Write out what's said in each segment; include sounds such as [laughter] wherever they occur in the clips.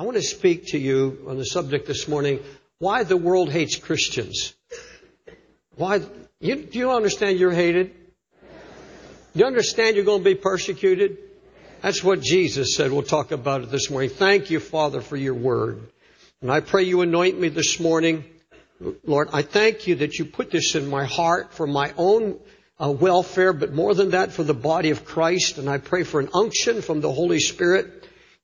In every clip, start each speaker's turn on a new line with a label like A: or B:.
A: I want to speak to you on the subject this morning why the world hates Christians. Why, you, do you understand you're hated? Do you understand you're going to be persecuted? That's what Jesus said. We'll talk about it this morning. Thank you, Father, for your word. And I pray you anoint me this morning. Lord, I thank you that you put this in my heart for my own uh, welfare, but more than that, for the body of Christ. And I pray for an unction from the Holy Spirit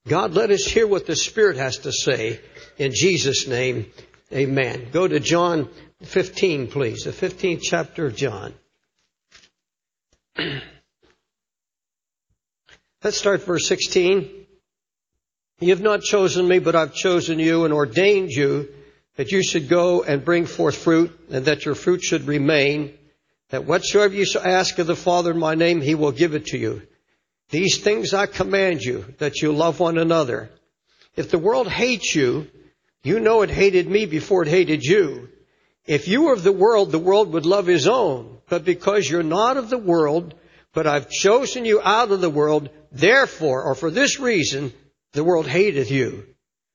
A: God, let us hear what the Spirit has to say. In Jesus' name, amen. Go to John 15, please. The 15th chapter of John. [clears throat] Let's start verse 16. You have not chosen me, but I've chosen you and ordained you that you should go and bring forth fruit, and that your fruit should remain, that whatsoever you shall ask of the Father in my name, he will give it to you. These things I command you, that you love one another. If the world hates you, you know it hated me before it hated you. If you were of the world, the world would love his own. But because you're not of the world, but I've chosen you out of the world, therefore, or for this reason, the world hateth you.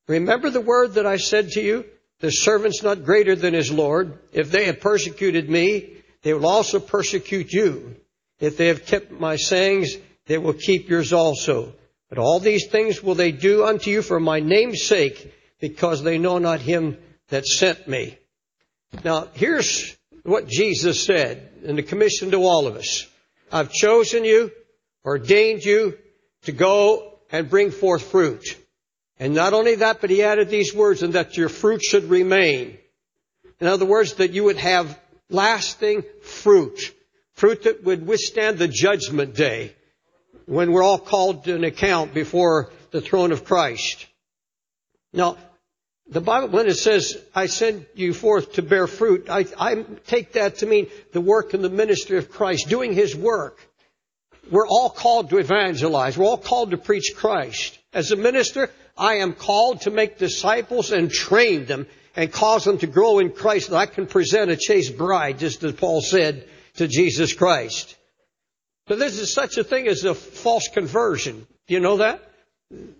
A: Remember the word that I said to you? The servant's not greater than his Lord. If they have persecuted me, they will also persecute you. If they have kept my sayings, they will keep yours also. But all these things will they do unto you for my name's sake, because they know not him that sent me. Now, here's what Jesus said in the commission to all of us. I've chosen you, ordained you to go and bring forth fruit. And not only that, but he added these words, and that your fruit should remain. In other words, that you would have lasting fruit. Fruit that would withstand the judgment day when we're all called to an account before the throne of Christ. Now, the Bible, when it says, I send you forth to bear fruit, I, I take that to mean the work and the ministry of Christ, doing His work. We're all called to evangelize. We're all called to preach Christ. As a minister, I am called to make disciples and train them and cause them to grow in Christ that I can present a chaste bride, just as Paul said to Jesus Christ. So is such a thing as a false conversion. Do you know that?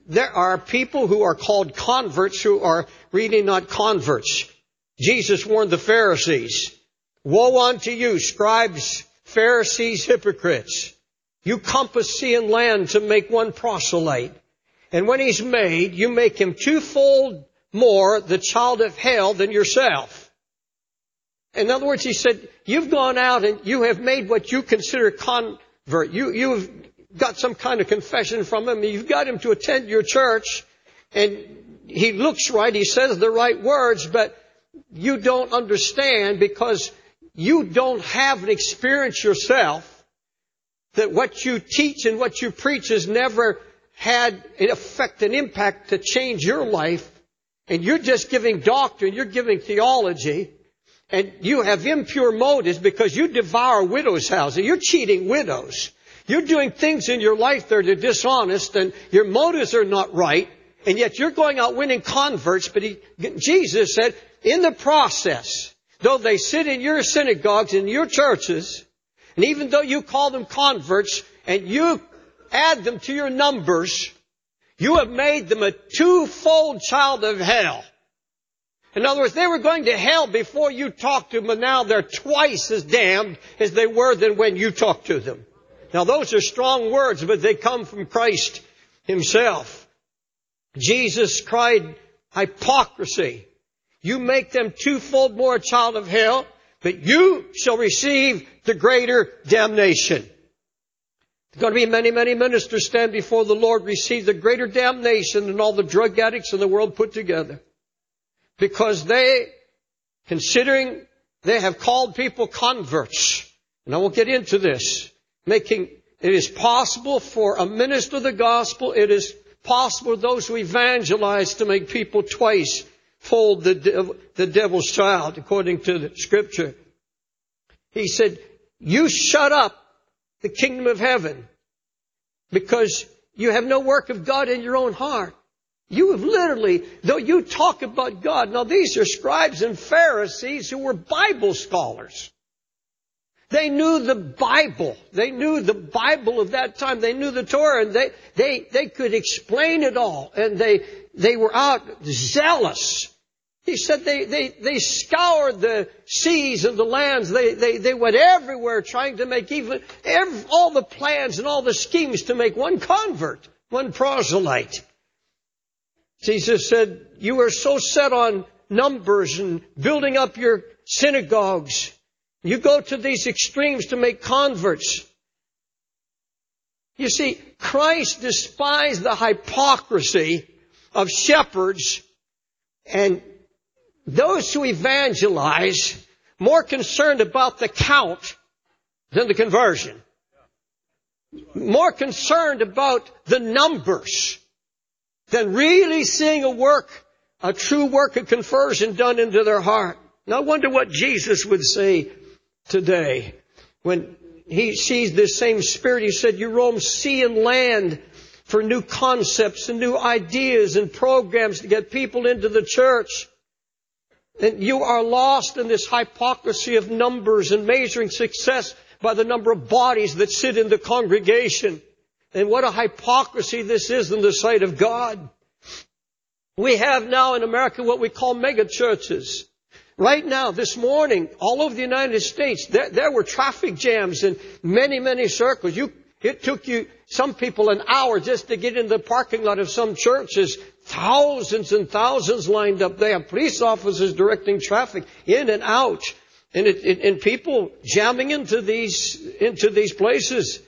A: There are people who are called converts who are really not converts. Jesus warned the Pharisees, Woe unto you, scribes, Pharisees, hypocrites. You compass sea and land to make one proselyte. And when he's made, you make him twofold more the child of hell than yourself. In other words, he said, you've gone out and you have made what you consider con- you, you've got some kind of confession from him. You've got him to attend your church and he looks right. He says the right words, but you don't understand because you don't have an experience yourself that what you teach and what you preach has never had an effect, an impact to change your life. And you're just giving doctrine, you're giving theology, and you have impure motives because you devour widows' houses. You're cheating widows. You're doing things in your life that are dishonest and your motives are not right. And yet you're going out winning converts. But he, Jesus said, in the process, though they sit in your synagogues, in your churches, and even though you call them converts and you add them to your numbers, you have made them a twofold child of hell. In other words, they were going to hell before you talked to them, but now they're twice as damned as they were than when you talked to them. Now those are strong words, but they come from Christ himself. Jesus cried hypocrisy. You make them twofold more a child of hell, but you shall receive the greater damnation. There's going to be many, many ministers stand before the Lord, receive the greater damnation than all the drug addicts in the world put together because they, considering they have called people converts, and I won't get into this, making, it is possible for a minister of the gospel, it is possible for those who evangelize to make people twice fold the, the devil's child, according to the scripture. He said, you shut up the kingdom of heaven because you have no work of God in your own heart. You have literally, though you talk about God, now these are scribes and Pharisees who were Bible scholars. They knew the Bible. They knew the Bible of that time. They knew the Torah and they, they, they could explain it all. And they, they were out zealous. He said they, they, they scoured the seas and the lands. They, they, they went everywhere trying to make even every, all the plans and all the schemes to make one convert, one proselyte. Jesus said, you are so set on numbers and building up your synagogues. You go to these extremes to make converts. You see, Christ despised the hypocrisy of shepherds and those who evangelize more concerned about the count than the conversion. More concerned about the numbers than really seeing a work, a true work of conversion done into their heart. Now I wonder what Jesus would say today when he sees this same spirit. He said, you roam sea and land for new concepts and new ideas and programs to get people into the church. And you are lost in this hypocrisy of numbers and measuring success by the number of bodies that sit in the congregation. And what a hypocrisy this is in the sight of God. We have now in America what we call mega churches. Right now, this morning, all over the United States, there, there were traffic jams in many, many circles. You, it took you, some people an hour just to get in the parking lot of some churches. Thousands and thousands lined up there. Police officers directing traffic in and out. And, it, it, and people jamming into these, into these places.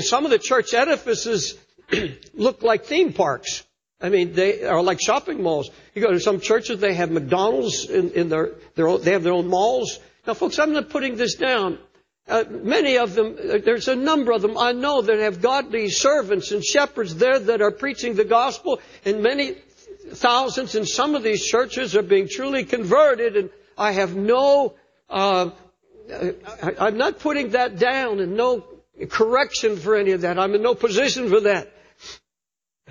A: Some of the church edifices [clears throat] look like theme parks. I mean, they are like shopping malls. You go to some churches, they have McDonald's in, in their, their own, they have their own malls. Now, folks, I'm not putting this down. Uh, many of them, uh, there's a number of them I know that have godly servants and shepherds there that are preaching the gospel, and many thousands in some of these churches are being truly converted, and I have no, uh, I, I'm not putting that down and no correction for any of that. I'm in no position for that.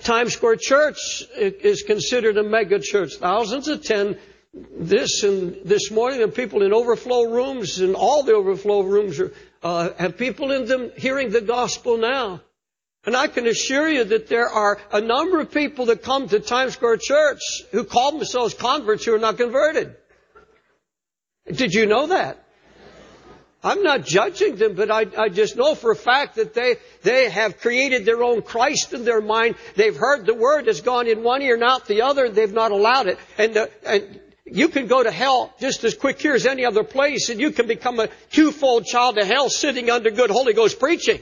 A: Times Square Church is considered a mega church. Thousands attend this and this morning, and people in overflow rooms, and all the overflow rooms are, uh, have people in them hearing the gospel now. And I can assure you that there are a number of people that come to Times Square Church who call themselves converts who are not converted. Did you know that? I'm not judging them, but I, I, just know for a fact that they, they have created their own Christ in their mind. They've heard the word has gone in one ear and out the other. They've not allowed it. And, uh, and you can go to hell just as quick here as any other place, and you can become a twofold child of hell sitting under good Holy Ghost preaching.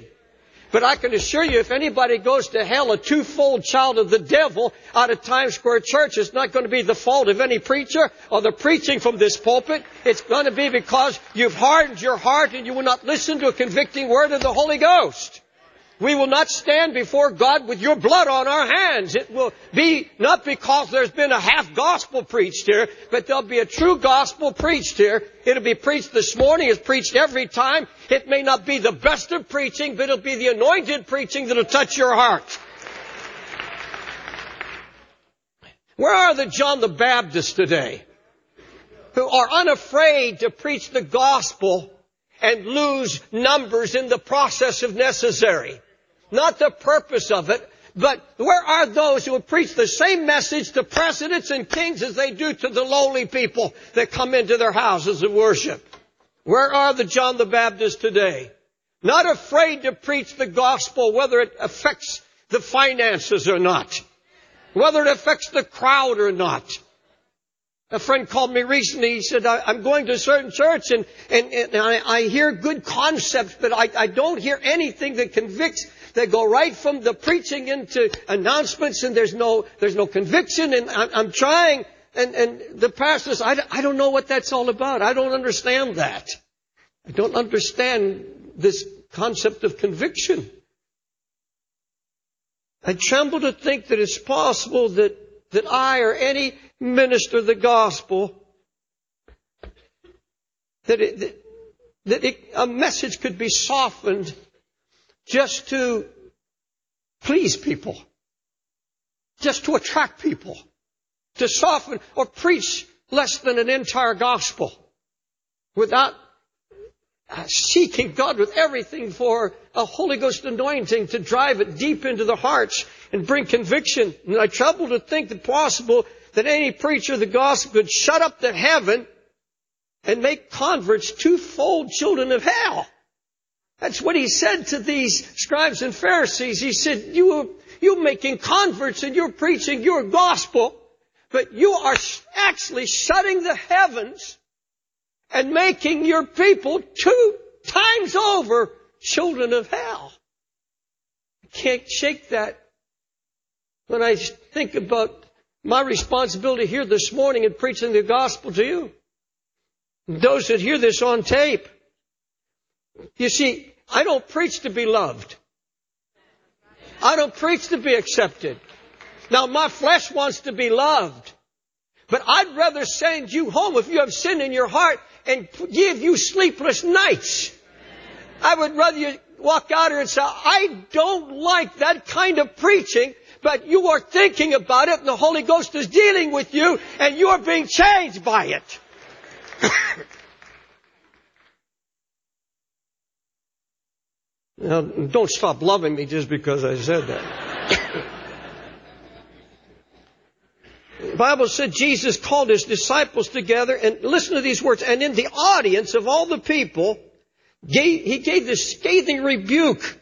A: But I can assure you, if anybody goes to hell, a twofold child of the devil out of Times Square Church, it's not going to be the fault of any preacher or the preaching from this pulpit. It's going to be because you've hardened your heart and you will not listen to a convicting word of the Holy Ghost. We will not stand before God with your blood on our hands. It will be not because there's been a half gospel preached here, but there'll be a true gospel preached here. It'll be preached this morning. It's preached every time. It may not be the best of preaching, but it'll be the anointed preaching that'll touch your heart. Where are the John the Baptist today? Who are unafraid to preach the gospel and lose numbers in the process if necessary not the purpose of it, but where are those who would preach the same message to presidents and kings as they do to the lowly people that come into their houses of worship? Where are the John the Baptist today? Not afraid to preach the gospel whether it affects the finances or not. Whether it affects the crowd or not. A friend called me recently. He said, I'm going to a certain church and, and, and I, I, hear good concepts, but I, I don't hear anything that convicts they go right from the preaching into announcements and there's no, there's no conviction and I'm, I'm trying and, and the pastor says, I, I don't know what that's all about. I don't understand that. I don't understand this concept of conviction. I tremble to think that it's possible that, that I or any minister of the gospel, that, it, that, that it, a message could be softened just to please people, just to attract people, to soften or preach less than an entire gospel without uh, seeking God with everything for a Holy Ghost anointing to drive it deep into the hearts and bring conviction. And I trouble to think that possible that any preacher of the gospel could shut up the heaven and make converts twofold children of hell. That's what he said to these scribes and Pharisees. He said, you, are, you're making converts and you're preaching your gospel, but you are actually shutting the heavens and making your people two times over children of hell. I can't shake that when I think about my responsibility here this morning in preaching the gospel to you. Those that hear this on tape. You see, I don't preach to be loved. I don't preach to be accepted. Now my flesh wants to be loved. But I'd rather send you home if you have sin in your heart and give you sleepless nights. I would rather you walk out here and say, I don't like that kind of preaching, but you are thinking about it and the Holy Ghost is dealing with you and you are being changed by it. [coughs] now, don't stop loving me just because I said that. The Bible said Jesus called his disciples together and listen to these words. And in the audience of all the people, gave, he gave this scathing rebuke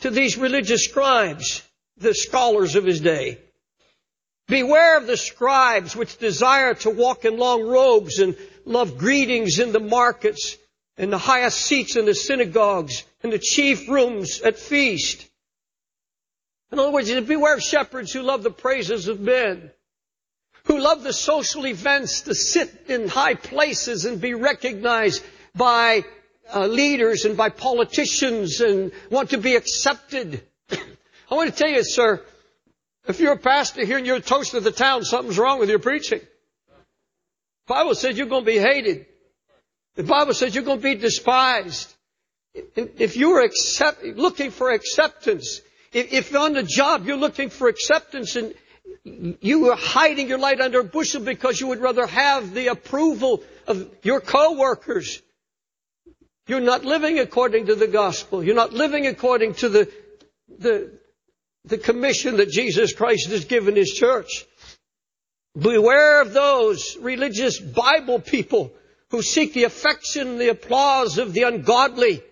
A: to these religious scribes, the scholars of his day. Beware of the scribes which desire to walk in long robes and love greetings in the markets and the highest seats in the synagogues and the chief rooms at feast. In other words, beware of shepherds who love the praises of men who love the social events to sit in high places and be recognized by uh, leaders and by politicians and want to be accepted. [clears throat] I want to tell you, sir, if you're a pastor here and you're a toast of the town, something's wrong with your preaching. The Bible says you're going to be hated. The Bible says you're going to be despised. If you're accept, looking for acceptance, if, on the job you're looking for acceptance and, you are hiding your light under a bushel because you would rather have the approval of your co-workers. You're not living according to the gospel. You're not living according to the, the, the commission that Jesus Christ has given His church. Beware of those religious Bible people who seek the affection, the applause of the ungodly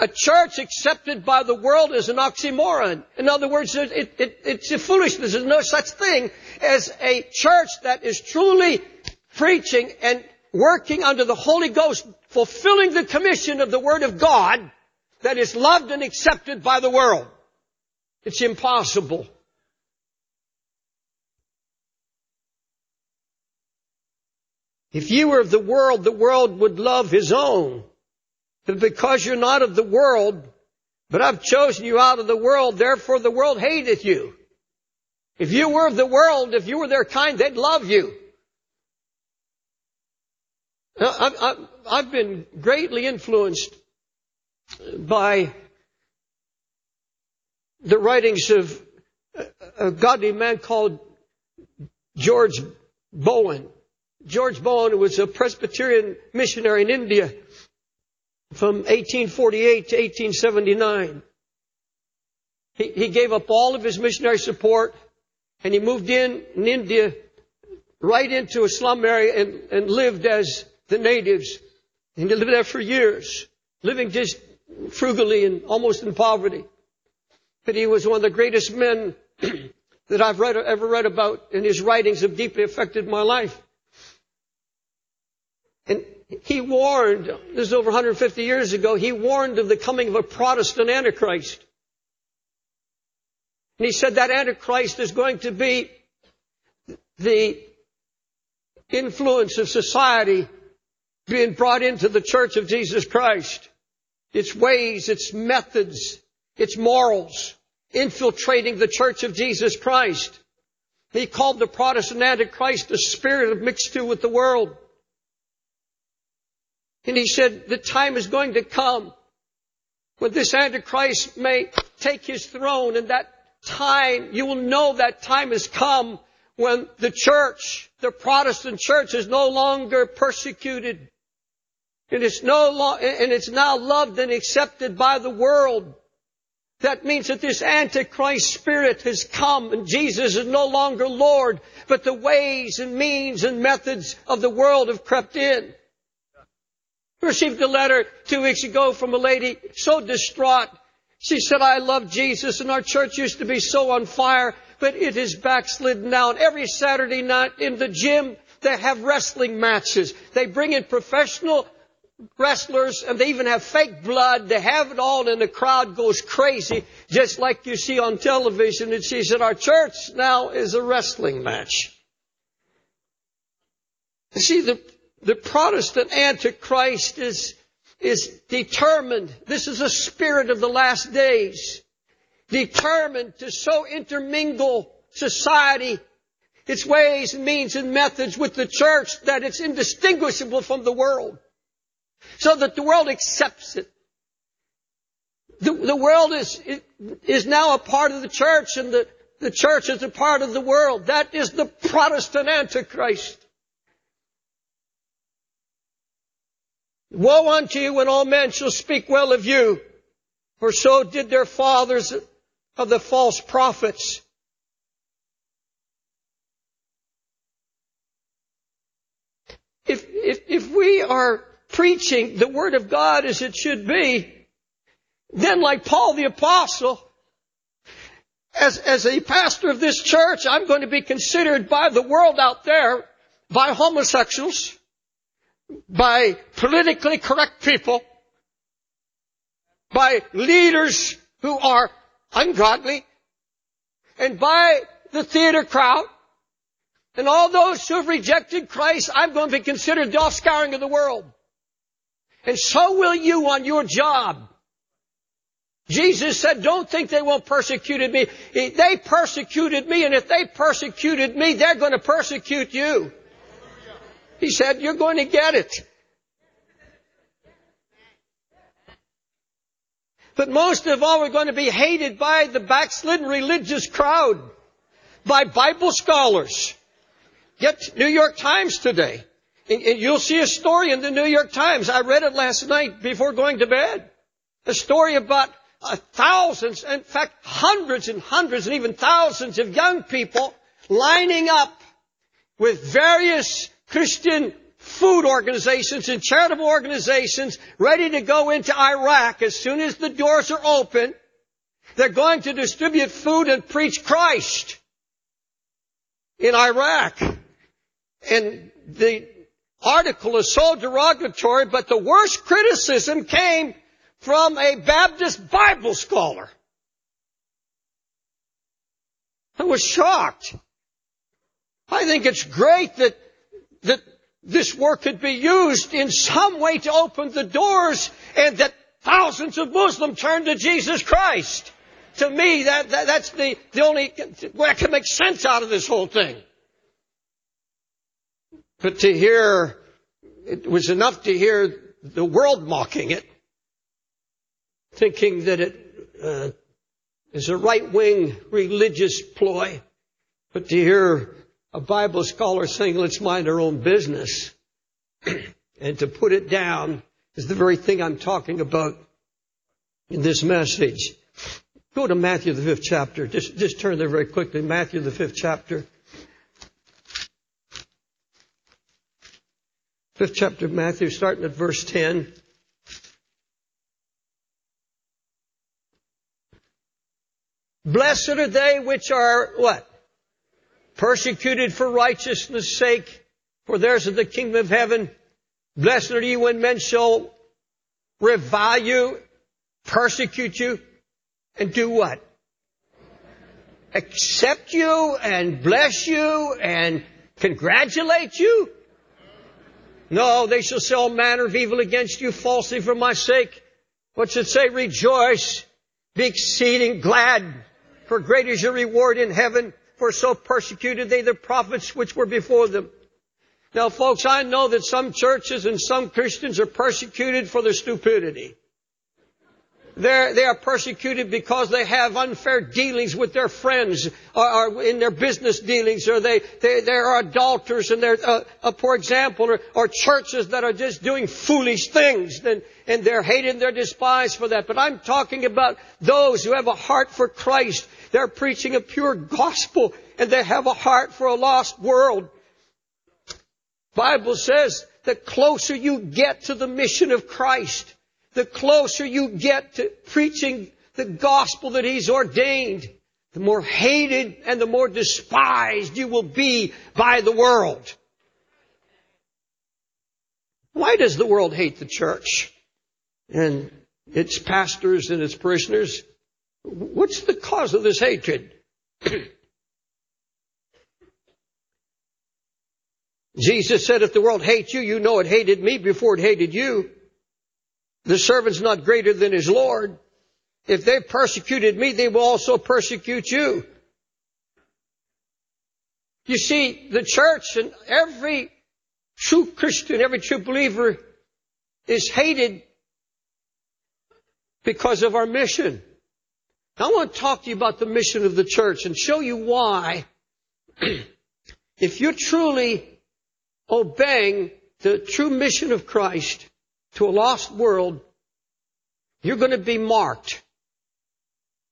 A: a church accepted by the world is an oxymoron. In other words, it, it, it's a foolishness. There's no such thing as a church that is truly preaching and working under the Holy Ghost, fulfilling the commission of the Word of God that is loved and accepted by the world. It's impossible. If you were of the world, the world would love his own that because you're not of the world, but I've chosen you out of the world, therefore the world hateth you. If you were of the world, if you were their kind, they'd love you. Now, I've been greatly influenced by the writings of a godly man called George Bowen. George Bowen was a Presbyterian missionary in India from 1848 to 1879. He, he gave up all of his missionary support and he moved in in India right into a slum area and, and lived as the natives. And he lived there for years, living just frugally and almost in poverty. But he was one of the greatest men [clears throat] that I've read, ever read about, and his writings have deeply affected my life. And he warned, this is over 150 years ago, he warned of the coming of a Protestant Antichrist. And he said that Antichrist is going to be the influence of society being brought into the church of Jesus Christ. Its ways, its methods, its morals, infiltrating the church of Jesus Christ. He called the Protestant Antichrist a spirit of mixture with the world. And he said, the time is going to come when this Antichrist may take his throne and that time, you will know that time has come when the church, the Protestant church is no longer persecuted. And it's no lo- and it's now loved and accepted by the world. That means that this Antichrist spirit has come and Jesus is no longer Lord, but the ways and means and methods of the world have crept in. Received a letter two weeks ago from a lady so distraught. She said, I love Jesus and our church used to be so on fire, but it is backslidden now. And every Saturday night in the gym, they have wrestling matches. They bring in professional wrestlers and they even have fake blood. They have it all and the crowd goes crazy, just like you see on television. And she said, our church now is a wrestling match. See, the, the Protestant Antichrist is, is determined. This is a spirit of the last days. Determined to so intermingle society, its ways and means and methods with the church that it's indistinguishable from the world so that the world accepts it. The, the world is, is now a part of the church and the, the church is a part of the world. That is the Protestant Antichrist. Woe unto you when all men shall speak well of you, for so did their fathers of the false prophets. If, if, if we are preaching the Word of God as it should be, then like Paul the Apostle, as, as a pastor of this church, I'm going to be considered by the world out there, by homosexuals, by politically correct people, by leaders who are ungodly, and by the theater crowd, and all those who have rejected Christ, I'm going to be considered the offscouring of the world. And so will you on your job. Jesus said, don't think they won't persecute me. They persecuted me, and if they persecuted me, they're going to persecute you. He said, you're going to get it. But most of all, we're going to be hated by the backslidden religious crowd, by Bible scholars. Get New York Times today. And you'll see a story in the New York Times. I read it last night before going to bed. A story about uh, thousands, in fact, hundreds and hundreds and even thousands of young people lining up with various Christian food organizations and charitable organizations ready to go into Iraq as soon as the doors are open. They're going to distribute food and preach Christ in Iraq. And the article is so derogatory, but the worst criticism came from a Baptist Bible scholar. I was shocked. I think it's great that, that this work could be used in some way to open the doors and that thousands of Muslims turn to Jesus Christ. To me, that, that that's the, the only way I can make sense out of this whole thing. But to hear, it was enough to hear the world mocking it, thinking that it uh, is a right-wing religious ploy. But to hear a Bible scholar saying, let's mind our own business, [clears throat] and to put it down is the very thing I'm talking about in this message. Go to Matthew the fifth chapter. Just, just turn there very quickly. Matthew the fifth chapter. Fifth chapter of Matthew, starting at verse 10. Blessed are they which are what? Persecuted for righteousness' sake, for theirs is the kingdom of heaven. Blessed are you when men shall revile you, persecute you, and do what? Accept you and bless you and congratulate you no, they shall say all manner of evil against you falsely for my sake. What's it say? Rejoice, be exceeding glad, for great is your reward in heaven, for so persecuted they the prophets which were before them. Now folks, I know that some churches and some Christians are persecuted for their stupidity. They're, they are persecuted because they have unfair dealings with their friends or, or in their business dealings or they, they, they are adulterers and they're, uh, uh, for example, or, or churches that are just doing foolish things and, and they're hated and they're despised for that. But I'm talking about those who have a heart for Christ. They're preaching a pure gospel and they have a heart for a lost world. Bible says the closer you get to the mission of Christ, the closer you get to preaching the gospel that He's ordained, the more hated and the more despised you will be by the world. Why does the world hate the church and its pastors and its parishioners? What's the cause of this hatred? [clears throat] Jesus said, if the world hates you, you know it hated me before it hated you. The servant's not greater than his Lord. If they persecuted me, they will also persecute you. You see, the church and every true Christian, every true believer is hated because of our mission. I want to talk to you about the mission of the church and show you why, [clears throat] if you're truly obeying the true mission of Christ, to a lost world, you're going to be marked.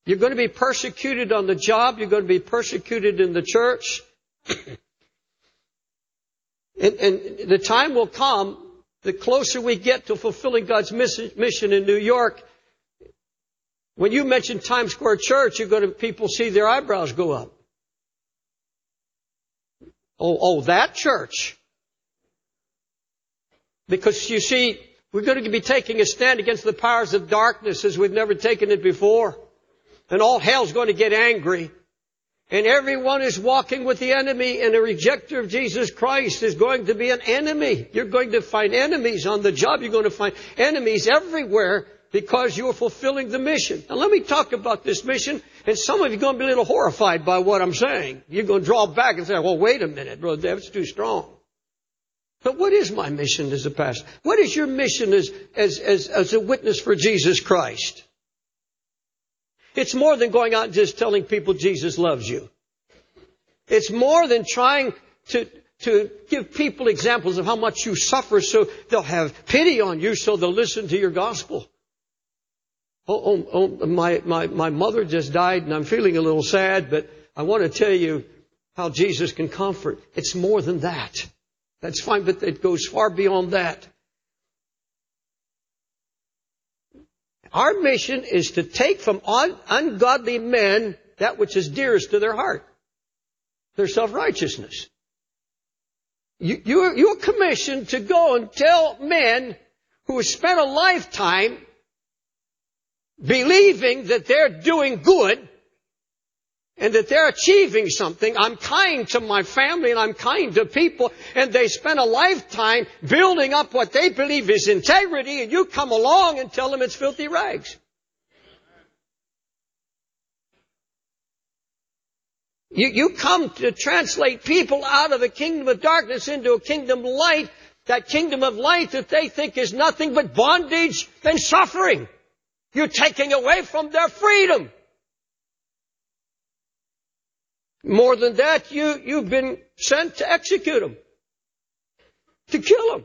A: You're going to be persecuted on the job. You're going to be persecuted in the church. [clears throat] and, and, the time will come, the closer we get to fulfilling God's mission in New York, when you mention Times Square Church, you're going to, people see their eyebrows go up. Oh, oh, that church. Because you see, we're going to be taking a stand against the powers of darkness as we've never taken it before. And all hell's going to get angry. And everyone is walking with the enemy and a rejecter of Jesus Christ is going to be an enemy. You're going to find enemies on the job. You're going to find enemies everywhere because you're fulfilling the mission. Now let me talk about this mission and some of you are going to be a little horrified by what I'm saying. You're going to draw back and say, well, wait a minute, brother, that's too strong. But what is my mission as a pastor? What is your mission as, as, as, as a witness for Jesus Christ? It's more than going out and just telling people Jesus loves you. It's more than trying to, to give people examples of how much you suffer so they'll have pity on you so they'll listen to your gospel. Oh, oh, oh my, my, my mother just died and I'm feeling a little sad, but I want to tell you how Jesus can comfort. It's more than that. That's fine, but it goes far beyond that. Our mission is to take from un- ungodly men that which is dearest to their heart, their self-righteousness. You, you're, you're commissioned to go and tell men who have spent a lifetime believing that they're doing good and that they're achieving something. I'm kind to my family and I'm kind to people and they spend a lifetime building up what they believe is integrity and you come along and tell them it's filthy rags. You, you come to translate people out of the kingdom of darkness into a kingdom of light, that kingdom of light that they think is nothing but bondage and suffering. You're taking away from their freedom. More than that, you, you've been sent to execute them. To kill them.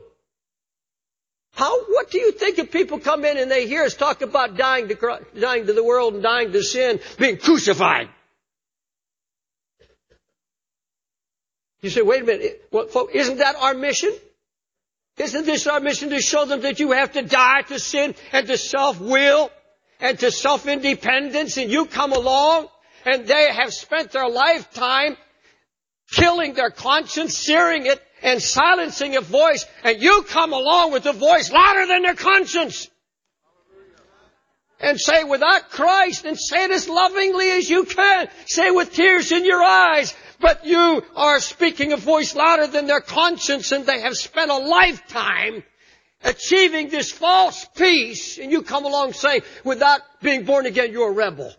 A: How, what do you think if people come in and they hear us talk about dying to, dying to the world and dying to sin, being crucified? You say, wait a minute, well, isn't that our mission? Isn't this our mission to show them that you have to die to sin and to self-will and to self-independence and you come along and they have spent their lifetime killing their conscience, searing it, and silencing a voice, and you come along with a voice louder than their conscience. And say without Christ, and say it as lovingly as you can. Say with tears in your eyes, but you are speaking a voice louder than their conscience, and they have spent a lifetime achieving this false peace, and you come along saying, without being born again, you're a rebel.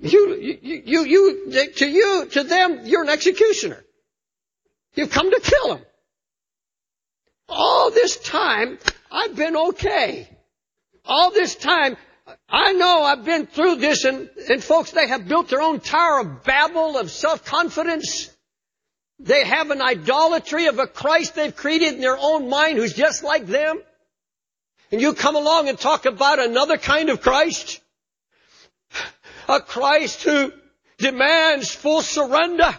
A: You, you, you, you, to you, to them, you're an executioner. You've come to kill them. All this time, I've been okay. All this time, I know I've been through this and, and folks, they have built their own tower of Babel of self-confidence. They have an idolatry of a Christ they've created in their own mind who's just like them. And you come along and talk about another kind of Christ. A Christ who demands full surrender.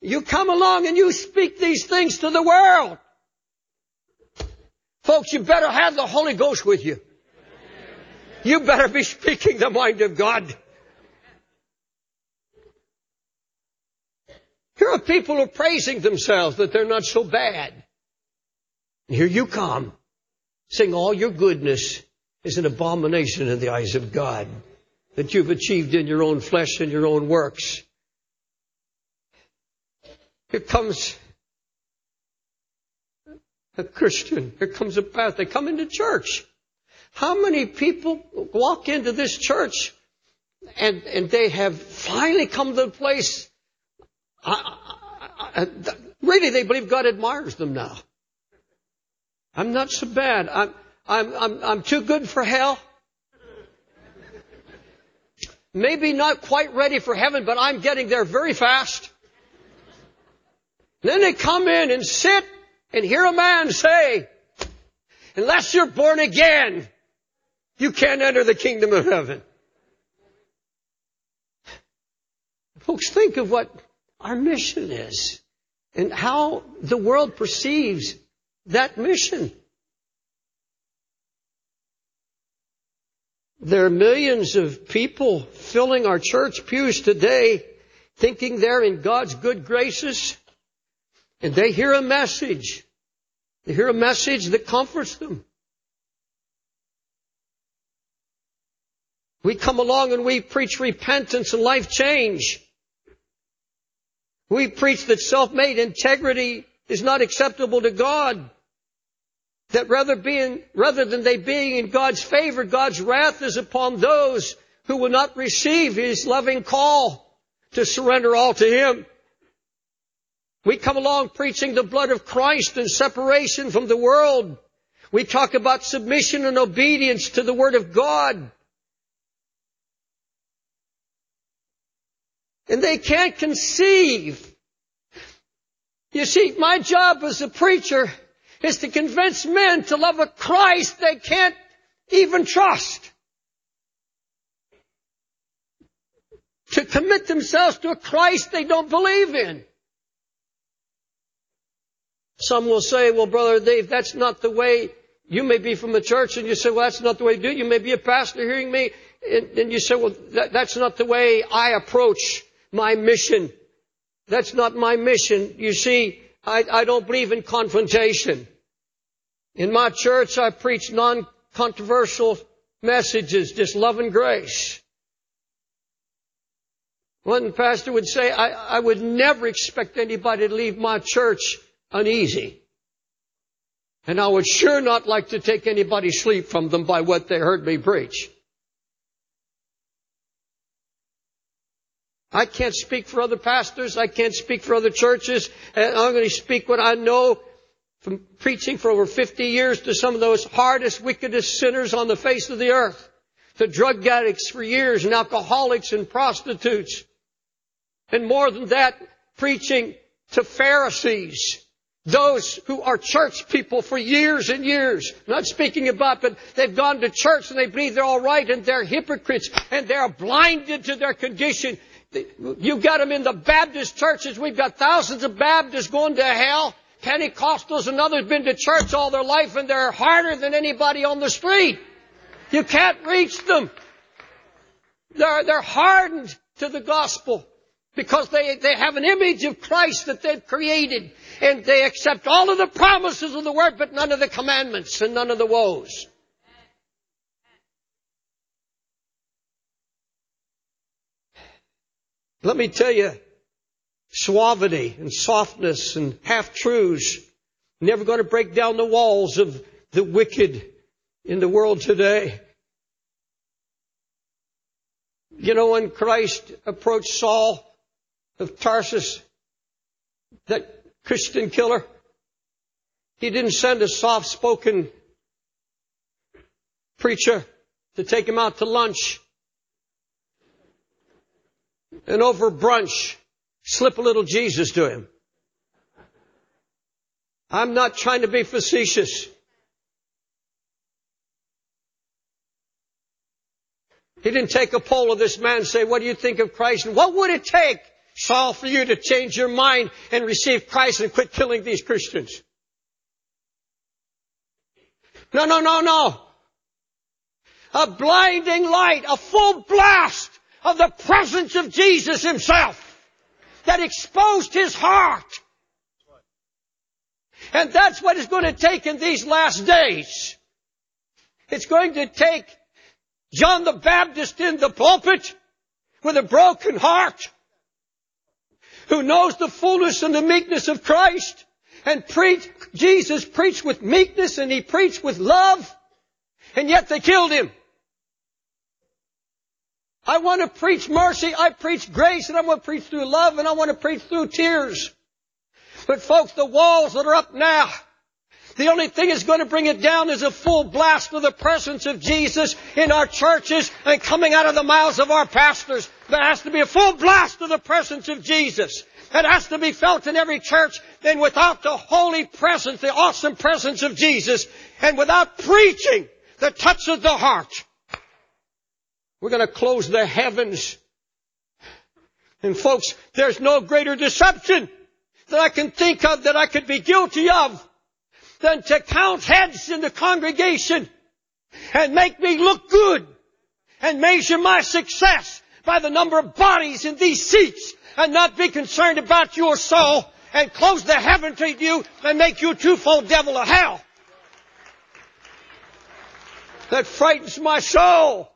A: You come along and you speak these things to the world. Folks, you better have the Holy Ghost with you. You better be speaking the mind of God. Here are people who are praising themselves that they're not so bad. And here you come, saying all your goodness is an abomination in the eyes of God that you've achieved in your own flesh and your own works. Here comes a Christian. Here comes a path. They come into church. How many people walk into this church and, and they have finally come to the place, I, I, I, really they believe God admires them now. I'm not so bad. I'm, I'm, I'm, I'm too good for hell. Maybe not quite ready for heaven, but I'm getting there very fast. Then they come in and sit and hear a man say, unless you're born again, you can't enter the kingdom of heaven. Folks, think of what our mission is and how the world perceives that mission. There are millions of people filling our church pews today thinking they're in God's good graces and they hear a message. They hear a message that comforts them. We come along and we preach repentance and life change. We preach that self-made integrity is not acceptable to God. That rather being, rather than they being in God's favor, God's wrath is upon those who will not receive His loving call to surrender all to Him. We come along preaching the blood of Christ and separation from the world. We talk about submission and obedience to the Word of God. And they can't conceive. You see, my job as a preacher is to convince men to love a Christ they can't even trust. To commit themselves to a Christ they don't believe in. Some will say, well, Brother Dave, that's not the way you may be from a church, and you say, well, that's not the way you do it. You may be a pastor hearing me, and, and you say, well, that, that's not the way I approach my mission. That's not my mission. You see, I, I don't believe in confrontation. In my church, I preach non-controversial messages, just love and grace. One pastor would say, I, I would never expect anybody to leave my church uneasy. And I would sure not like to take anybody's sleep from them by what they heard me preach. I can't speak for other pastors. I can't speak for other churches. And I'm going to speak what I know from preaching for over 50 years to some of those hardest, wickedest sinners on the face of the earth. To drug addicts for years and alcoholics and prostitutes. And more than that, preaching to Pharisees. Those who are church people for years and years. I'm not speaking about, but they've gone to church and they believe they're all right and they're hypocrites and they're blinded to their condition you got them in the Baptist churches. We've got thousands of Baptists going to hell. Pentecostals and others been to church all their life and they're harder than anybody on the street. You can't reach them. They're, they're hardened to the gospel because they, they have an image of Christ that they've created and they accept all of the promises of the word but none of the commandments and none of the woes. Let me tell you, suavity and softness and half truths never going to break down the walls of the wicked in the world today. You know, when Christ approached Saul of Tarsus, that Christian killer, He didn't send a soft-spoken preacher to take him out to lunch and over brunch slip a little Jesus to him. I'm not trying to be facetious. He didn't take a poll of this man and say, what do you think of Christ? And what would it take, Saul, for you to change your mind and receive Christ and quit killing these Christians? No, no, no, no. A blinding light, a full blast of the presence of Jesus himself that exposed his heart. And that's what it's going to take in these last days. It's going to take John the Baptist in the pulpit with a broken heart who knows the fullness and the meekness of Christ and preach, Jesus preached with meekness and he preached with love and yet they killed him. I want to preach mercy, I preach grace, and I want to preach through love, and I want to preach through tears. But folks, the walls that are up now, the only thing that's going to bring it down is a full blast of the presence of Jesus in our churches and coming out of the mouths of our pastors. There has to be a full blast of the presence of Jesus. It has to be felt in every church. Then without the holy presence, the awesome presence of Jesus, and without preaching that touches the heart, we're going to close the heavens. And folks, there's no greater deception that I can think of that I could be guilty of than to count heads in the congregation and make me look good and measure my success by the number of bodies in these seats and not be concerned about your soul and close the heaven to you and make you a twofold devil of hell. That frightens my soul.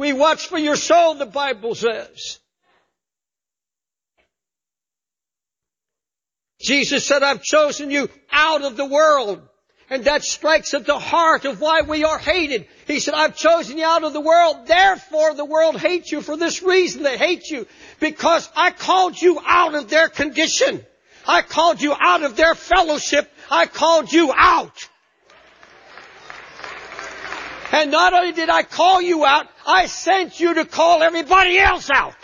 A: We watch for your soul, the Bible says. Jesus said, I've chosen you out of the world. And that strikes at the heart of why we are hated. He said, I've chosen you out of the world. Therefore the world hates you for this reason. They hate you because I called you out of their condition. I called you out of their fellowship. I called you out. And not only did I call you out, I sent you to call everybody else out.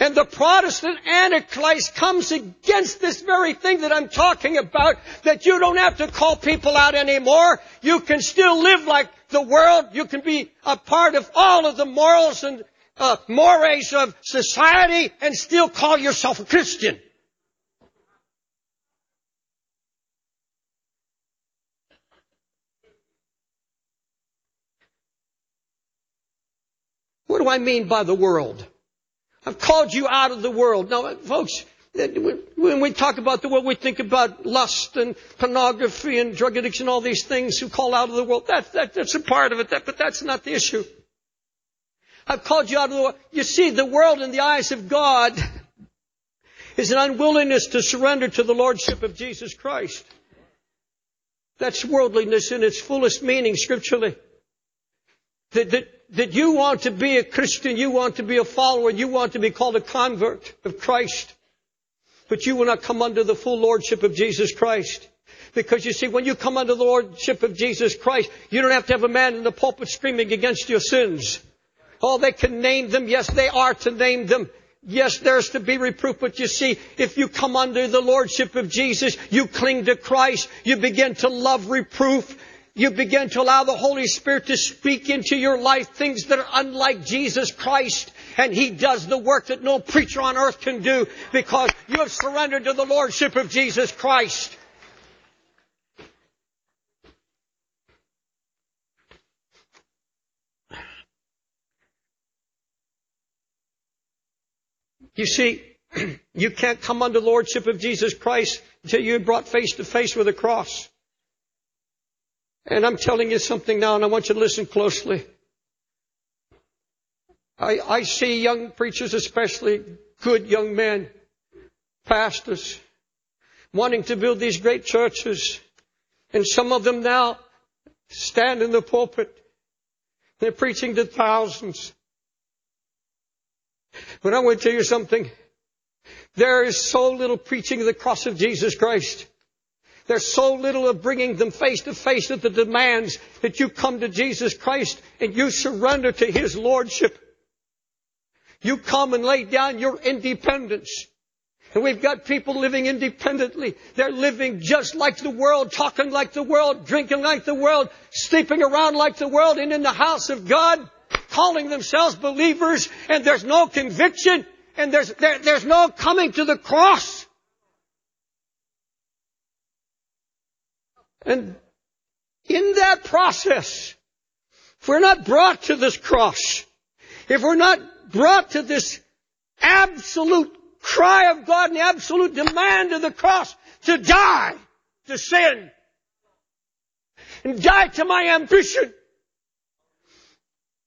A: And the Protestant Antichrist comes against this very thing that I'm talking about, that you don't have to call people out anymore. You can still live like the world. You can be a part of all of the morals and uh, mores of society and still call yourself a Christian. What do I mean by the world? I've called you out of the world. Now, folks, uh, when we talk about the world, we think about lust and pornography and drug addiction, all these things who call out of the world. That, that, that's a part of it, that, but that's not the issue. I've called you out of the world. You see, the world in the eyes of God [laughs] is an unwillingness to surrender to the Lordship of Jesus Christ. That's worldliness in its fullest meaning scripturally. That, that, that you want to be a Christian, you want to be a follower, you want to be called a convert of Christ. But you will not come under the full lordship of Jesus Christ. Because you see, when you come under the lordship of Jesus Christ, you don't have to have a man in the pulpit screaming against your sins. Oh, they can name them. Yes, they are to name them. Yes, there's to be reproof, but you see, if you come under the lordship of Jesus, you cling to Christ, you begin to love reproof, you begin to allow the Holy Spirit to speak into your life things that are unlike Jesus Christ. And He does the work that no preacher on earth can do because you have surrendered to the Lordship of Jesus Christ. You see, [clears throat] you can't come under the Lordship of Jesus Christ until you're brought face to face with the cross. And I'm telling you something now, and I want you to listen closely. I, I see young preachers, especially good young men, pastors, wanting to build these great churches. And some of them now stand in the pulpit. They're preaching to thousands. But I want to tell you something. There is so little preaching of the cross of Jesus Christ. There's so little of bringing them face to face with the demands that you come to Jesus Christ and you surrender to His Lordship. You come and lay down your independence. And we've got people living independently. They're living just like the world, talking like the world, drinking like the world, sleeping around like the world, and in the house of God, calling themselves believers, and there's no conviction, and there's, there, there's no coming to the cross. And in that process, if we're not brought to this cross, if we're not brought to this absolute cry of God and the absolute demand of the cross to die to sin and die to my ambition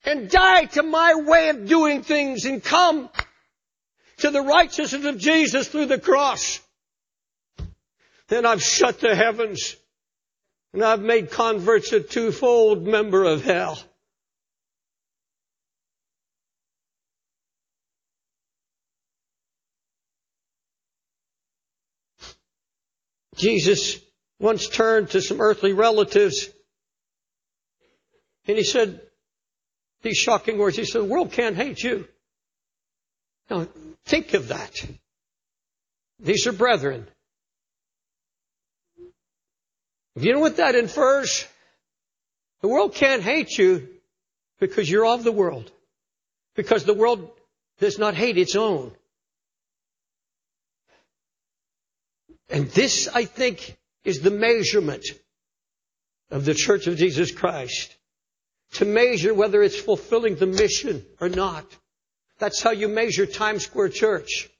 A: and die to my way of doing things and come to the righteousness of Jesus through the cross, then I've shut the heavens and I've made converts a twofold member of hell. Jesus once turned to some earthly relatives and he said these shocking words. He said, the world can't hate you. Now, think of that. These are brethren. You know what that infers? The world can't hate you because you're of the world. Because the world does not hate its own. And this, I think, is the measurement of the Church of Jesus Christ. To measure whether it's fulfilling the mission or not. That's how you measure Times Square Church.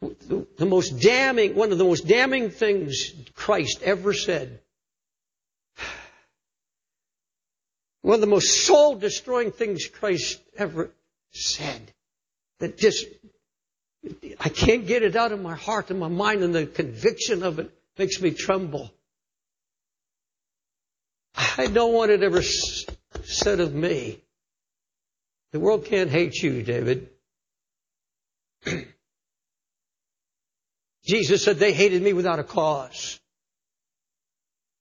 A: The, most damning, one of the most damning things Christ ever said. One of the most soul destroying things Christ ever said. That just I can't get it out of my heart and my mind, and the conviction of it makes me tremble. I don't want it ever said of me. The world can't hate you, David. [clears throat] Jesus said they hated me without a cause.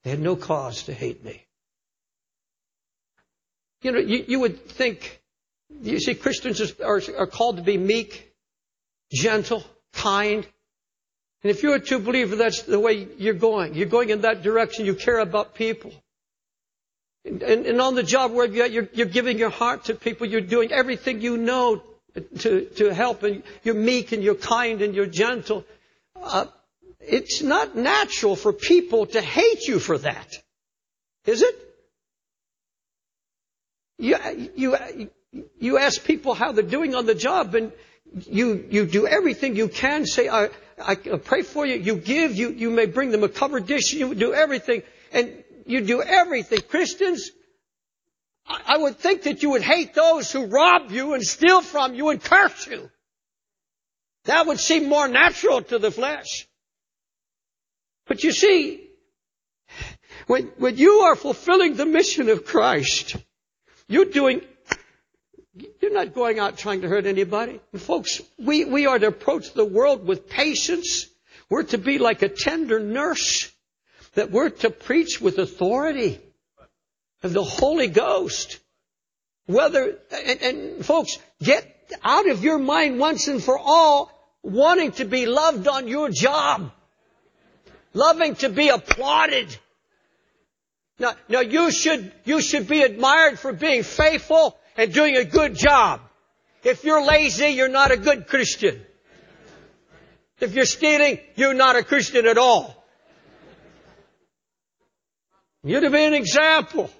A: They had no cause to hate me. You know, you, you would think, you see, Christians are, are called to be meek, gentle, kind. And if you're a true believer, that's the way you're going. You're going in that direction. You care about people. And, and, and on the job where you're, you're giving your heart to people, you're doing everything you know to, to help, and you're meek and you're kind and you're gentle. Uh, it's not natural for people to hate you for that. Is it? You, you, you ask people how they're doing on the job, and you, you do everything you can. Say, I, I pray for you. You give. You, you may bring them a covered dish. You do everything. And you do everything. Christians, I, I would think that you would hate those who rob you and steal from you and curse you. That would seem more natural to the flesh. But you see, when, when you are fulfilling the mission of Christ, you're doing you're not going out trying to hurt anybody. And folks, we, we are to approach the world with patience. We're to be like a tender nurse. That we're to preach with authority of the Holy Ghost. Whether, and, and folks, get out of your mind once and for all wanting to be loved on your job. Loving to be applauded. Now, now you should, you should be admired for being faithful and doing a good job. If you're lazy, you're not a good Christian. If you're stealing, you're not a Christian at all. You're to be an example.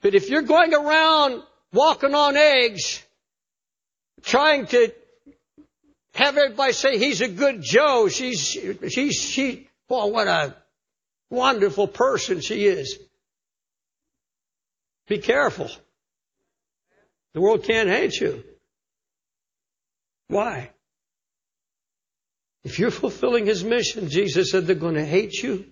A: But if you're going around walking on eggs, trying to have everybody say he's a good Joe, she's, she's, she, boy, what a wonderful person she is. Be careful. The world can't hate you. Why? If you're fulfilling His mission, Jesus said they're going to hate you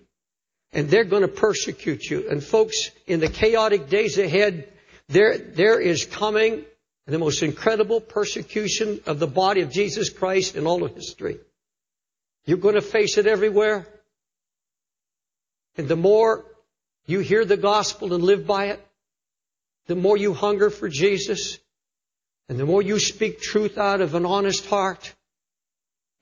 A: and they're going to persecute you. And folks, in the chaotic days ahead, there, there is coming the most incredible persecution of the body of Jesus Christ in all of history. You're going to face it everywhere. And the more you hear the gospel and live by it, the more you hunger for Jesus, and the more you speak truth out of an honest heart,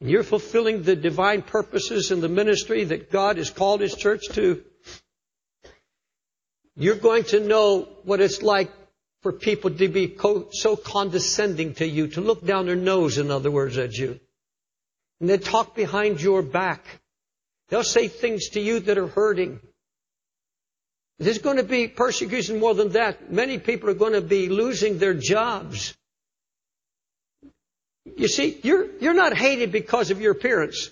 A: and you're fulfilling the divine purposes and the ministry that God has called His church to, you're going to know what it's like for people to be so condescending to you, to look down their nose, in other words, at you. And they talk behind your back. They'll say things to you that are hurting. There's going to be persecution more than that. Many people are going to be losing their jobs. You see, you're, you're not hated because of your appearance.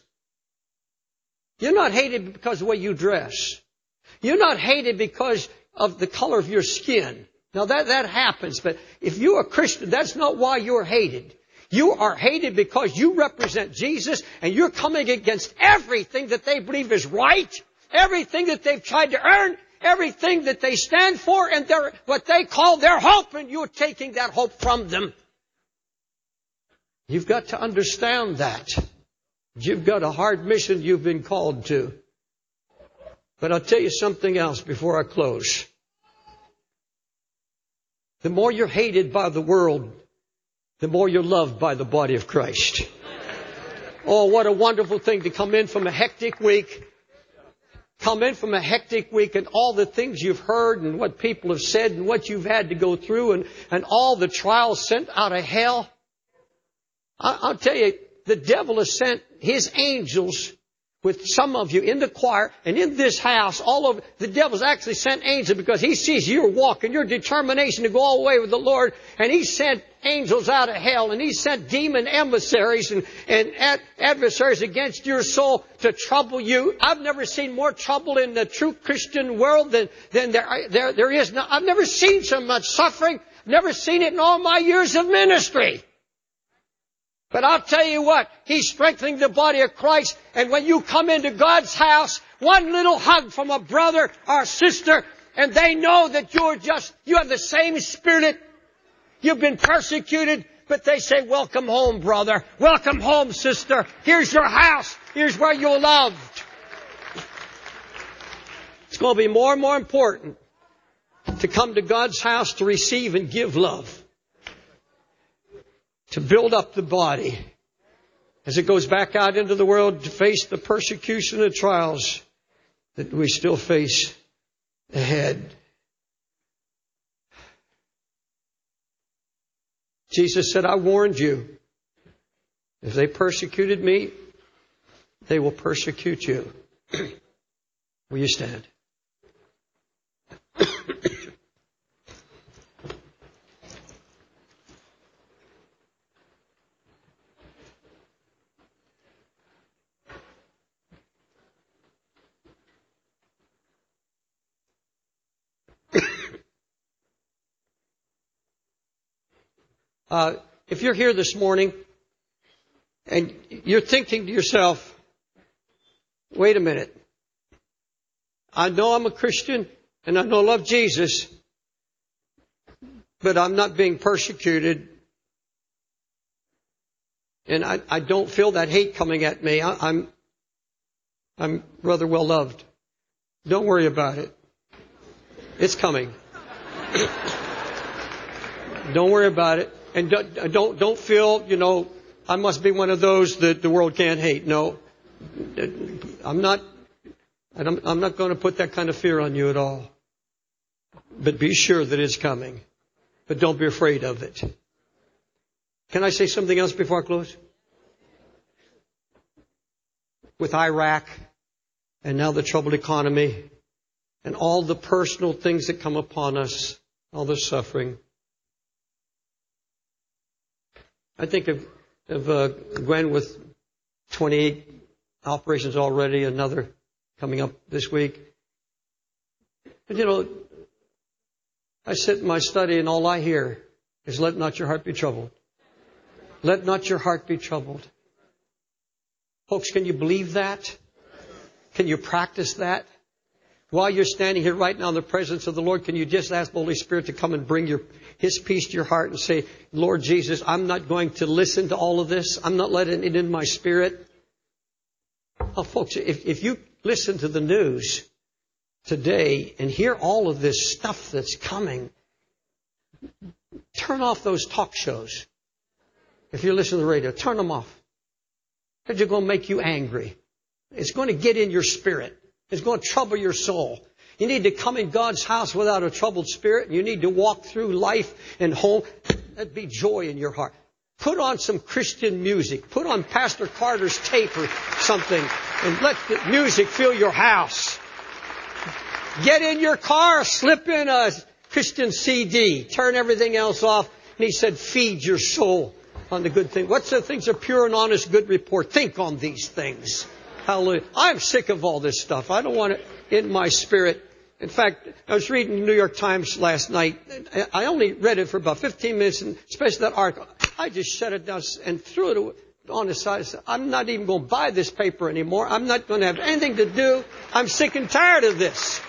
A: You're not hated because of the way you dress. You're not hated because of the color of your skin. Now that, that happens, but if you're a Christian, that's not why you're hated. You are hated because you represent Jesus and you're coming against everything that they believe is right, everything that they've tried to earn, everything that they stand for and their, what they call their hope and you're taking that hope from them. You've got to understand that. You've got a hard mission you've been called to. But I'll tell you something else before I close. The more you're hated by the world, the more you're loved by the body of Christ. Oh, what a wonderful thing to come in from a hectic week come in from a hectic week and all the things you've heard and what people have said and what you've had to go through and, and all the trials sent out of hell. I, I'll tell you, the devil has sent his angels with some of you in the choir and in this house all over. The devil's actually sent angels because he sees your walk and your determination to go all the way with the Lord. And he sent angels out of hell and he sent demon emissaries and, and ad- adversaries against your soul to trouble you. I've never seen more trouble in the true Christian world than, than there, there, there is now. I've never seen so much suffering. Never seen it in all my years of ministry. But I'll tell you what, He's strengthening the body of Christ, and when you come into God's house, one little hug from a brother or sister, and they know that you're just, you have the same spirit, you've been persecuted, but they say, welcome home, brother. Welcome home, sister. Here's your house. Here's where you're loved. It's going to be more and more important to come to God's house to receive and give love to build up the body as it goes back out into the world to face the persecution and trials that we still face ahead. Jesus said, I warned you. If they persecuted me, they will persecute you. [clears throat] will you stand? Uh, if you're here this morning and you're thinking to yourself, wait a minute. I know I'm a Christian and I know I love Jesus, but I'm not being persecuted. And I, I don't feel that hate coming at me. I, I'm, I'm rather well loved. Don't worry about it. It's coming. [coughs] don't worry about it. And don't, don't, feel, you know, I must be one of those that the world can't hate. No. I'm not, I'm, I'm not going to put that kind of fear on you at all. But be sure that it's coming. But don't be afraid of it. Can I say something else before I close? With Iraq and now the troubled economy and all the personal things that come upon us, all the suffering. I think of, of uh, Gwen with 28 operations already, another coming up this week. And you know, I sit in my study and all I hear is let not your heart be troubled. Let not your heart be troubled. Folks, can you believe that? Can you practice that? While you're standing here right now in the presence of the Lord, can you just ask the Holy Spirit to come and bring your, His peace to your heart and say, Lord Jesus, I'm not going to listen to all of this. I'm not letting it in my spirit. Oh, folks, if, if you listen to the news today and hear all of this stuff that's coming, turn off those talk shows. If you listen to the radio, turn them off. They're just going to make you angry. It's going to get in your spirit. It's going to trouble your soul. You need to come in God's house without a troubled spirit. You need to walk through life and home. That'd be joy in your heart. Put on some Christian music. Put on Pastor Carter's tape or something and let the music fill your house. Get in your car, slip in a Christian CD, turn everything else off. And he said, feed your soul on the good thing. What's the things of pure and honest good report? Think on these things. Hallelujah. I'm sick of all this stuff. I don't want it in my spirit. In fact, I was reading the New York Times last night. I only read it for about 15 minutes, and especially that article. I just shut it down and threw it on the side. Said, I'm not even going to buy this paper anymore. I'm not going to have anything to do. I'm sick and tired of this.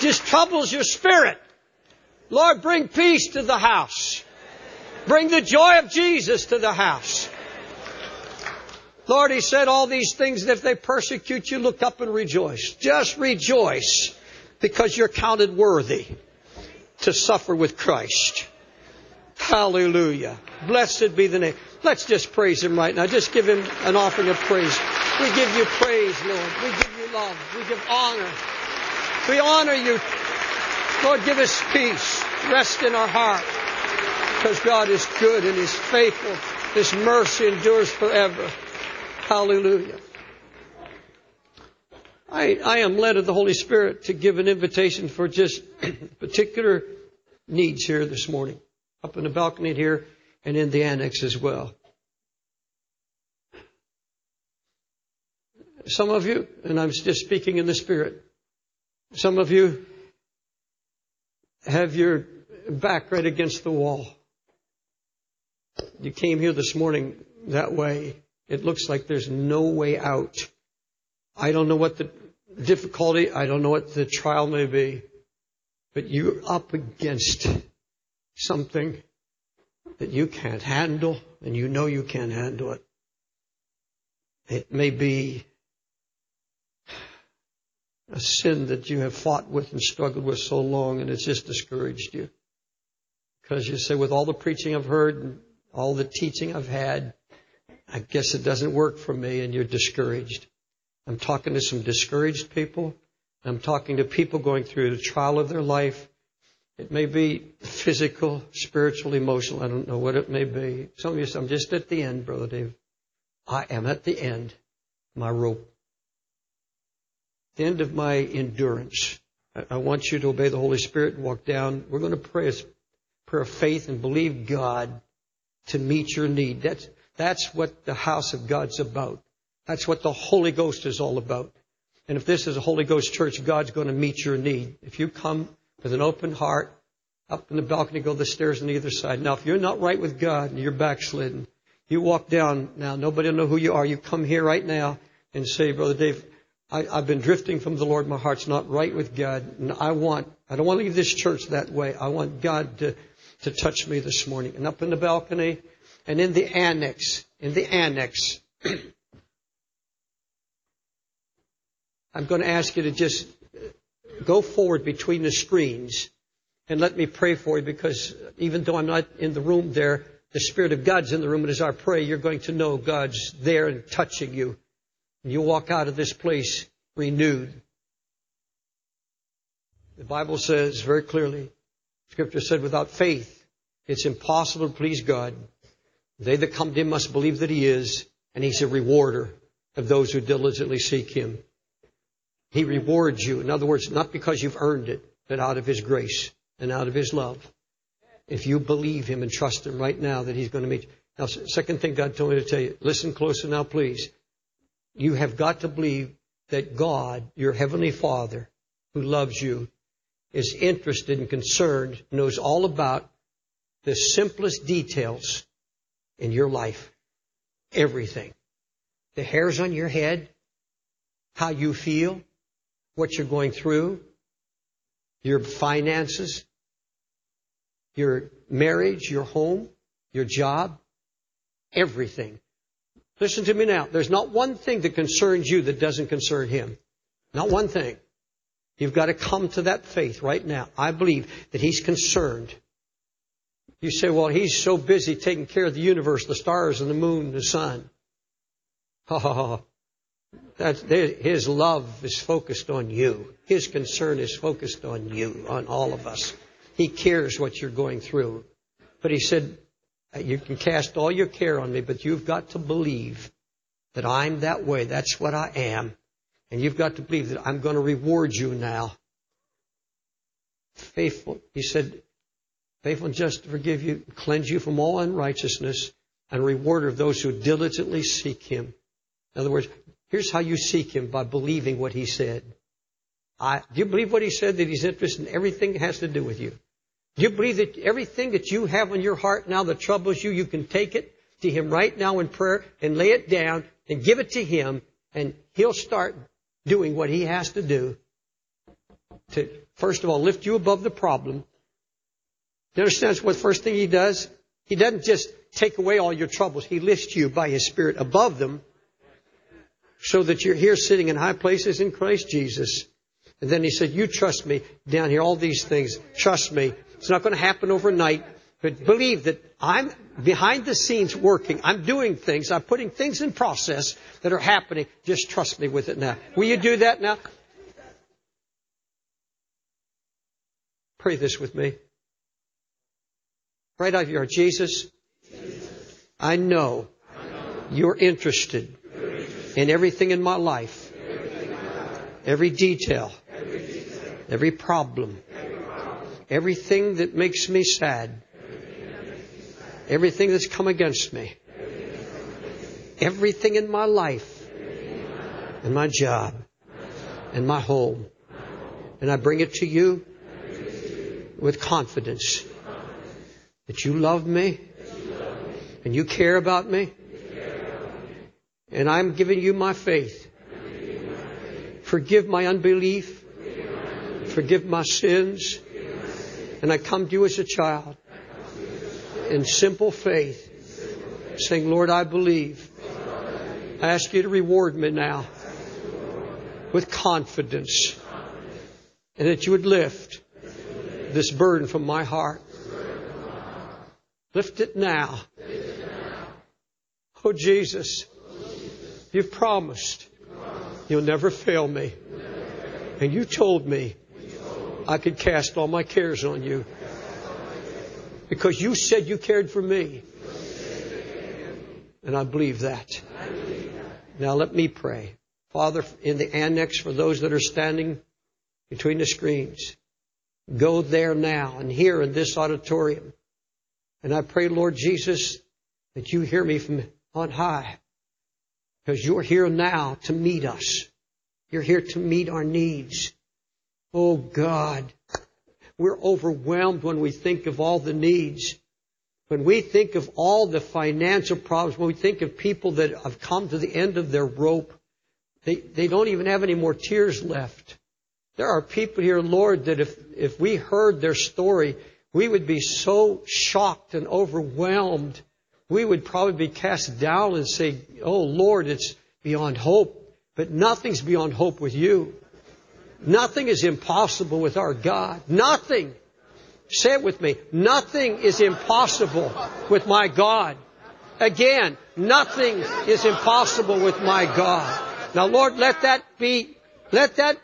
A: Just troubles your spirit. Lord, bring peace to the house. Bring the joy of Jesus to the house. Lord, He said all these things, and if they persecute you, look up and rejoice. Just rejoice because you're counted worthy to suffer with Christ. Hallelujah. Blessed be the name. Let's just praise Him right now. Just give Him an offering of praise. We give you praise, Lord. We give you love. We give honor. We honor you. Lord, give us peace. Rest in our heart. Because God is good and He's faithful. His mercy endures forever. Hallelujah. I, I am led of the Holy Spirit to give an invitation for just [clears throat] particular needs here this morning, up in the balcony here and in the annex as well. Some of you, and I'm just speaking in the Spirit, some of you have your back right against the wall. You came here this morning that way. It looks like there's no way out. I don't know what the difficulty, I don't know what the trial may be, but you're up against something that you can't handle, and you know you can't handle it. It may be a sin that you have fought with and struggled with so long, and it's just discouraged you. Because you say, with all the preaching I've heard and all the teaching I've had, I guess it doesn't work for me and you're discouraged. I'm talking to some discouraged people. I'm talking to people going through the trial of their life. It may be physical, spiritual, emotional. I don't know what it may be. Some of you say, I'm just at the end, Brother Dave. I am at the end. My rope. The end of my endurance. I want you to obey the Holy Spirit and walk down. We're going to pray a prayer of faith and believe God to meet your need. That's, that's what the house of God's about. That's what the Holy Ghost is all about. And if this is a Holy Ghost church, God's going to meet your need. If you come with an open heart, up in the balcony, go the stairs on either side. Now, if you're not right with God and you're backslidden, you walk down now. Nobody will know who you are. You come here right now and say, Brother Dave, I, have been drifting from the Lord. My heart's not right with God. And I want, I don't want to leave this church that way. I want God to, to touch me this morning. And up in the balcony, and in the annex, in the annex, [clears throat] I'm going to ask you to just go forward between the screens and let me pray for you because even though I'm not in the room there, the Spirit of God's in the room, and as I pray, you're going to know God's there and touching you. And you walk out of this place renewed. The Bible says very clearly, Scripture said, without faith, it's impossible to please God. They that come to him must believe that he is, and he's a rewarder of those who diligently seek him. He rewards you. In other words, not because you've earned it, but out of his grace and out of his love. If you believe him and trust him right now that he's going to meet you. Now, second thing God told me to tell you, listen closer now, please. You have got to believe that God, your heavenly Father, who loves you, is interested and concerned, knows all about the simplest details in your life. Everything. The hairs on your head, how you feel, what you're going through, your finances, your marriage, your home, your job, everything. Listen to me now. There's not one thing that concerns you that doesn't concern Him. Not one thing. You've got to come to that faith right now. I believe that He's concerned. You say, well, He's so busy taking care of the universe, the stars and the moon, the sun. Oh, that's, his love is focused on you. His concern is focused on you, on all of us. He cares what you're going through. But he said, uh, you can cast all your care on me, but you've got to believe that I'm that way. That's what I am. And you've got to believe that I'm going to reward you now. Faithful, he said, faithful and just to forgive you, cleanse you from all unrighteousness, and rewarder of those who diligently seek him. In other words, here's how you seek him by believing what he said. I, do you believe what he said that he's interested in everything that has to do with you? Do you believe that everything that you have in your heart now that troubles you, you can take it to him right now in prayer and lay it down and give it to him and he'll start doing what he has to do to, first of all, lift you above the problem. You understand what the first thing he does? He doesn't just take away all your troubles. He lifts you by his spirit above them so that you're here sitting in high places in Christ Jesus. And then he said, you trust me down here, all these things. Trust me. It's not going to happen overnight. But believe that I'm behind the scenes working. I'm doing things. I'm putting things in process that are happening. Just trust me with it now. Will you do that now? Pray this with me. Right out of your. Jesus, I know you're interested in everything in my life, every detail, every problem, everything that makes me sad, everything that's come against me, everything in my life, and my job, and my home. And I bring it to you with confidence that you love me and you care about me. And I'm giving you my faith. Forgive my unbelief. Forgive my sins. And I come to you as a child in simple faith, saying, Lord, I believe. I ask you to reward me now with confidence and that you would lift this burden from my heart. Lift it now. Oh, Jesus, you've promised you'll never fail me. And you told me I could cast all my cares on you. Because you said you cared for me. And I believe that. Now let me pray. Father, in the annex for those that are standing between the screens, go there now and here in this auditorium. And I pray, Lord Jesus, that you hear me from on high. Because you're here now to meet us. You're here to meet our needs. Oh God, we're overwhelmed when we think of all the needs. When we think of all the financial problems, when we think of people that have come to the end of their rope, they, they don't even have any more tears left. There are people here, Lord, that if, if we heard their story, we would be so shocked and overwhelmed. We would probably be cast down and say, Oh Lord, it's beyond hope. But nothing's beyond hope with you. Nothing is impossible with our God. Nothing. Say it with me. Nothing is impossible with my God. Again, nothing is impossible with my God. Now Lord, let that be, let that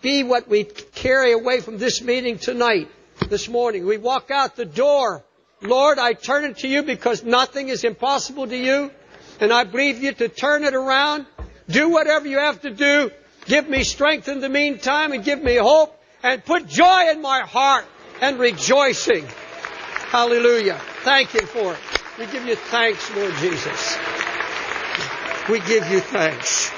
A: be what we carry away from this meeting tonight, this morning. We walk out the door. Lord, I turn it to you because nothing is impossible to you. And I believe you to turn it around. Do whatever you have to do Give me strength in the meantime and give me hope and put joy in my heart and rejoicing. Hallelujah. Thank you for it. We give you thanks, Lord Jesus. We give you thanks.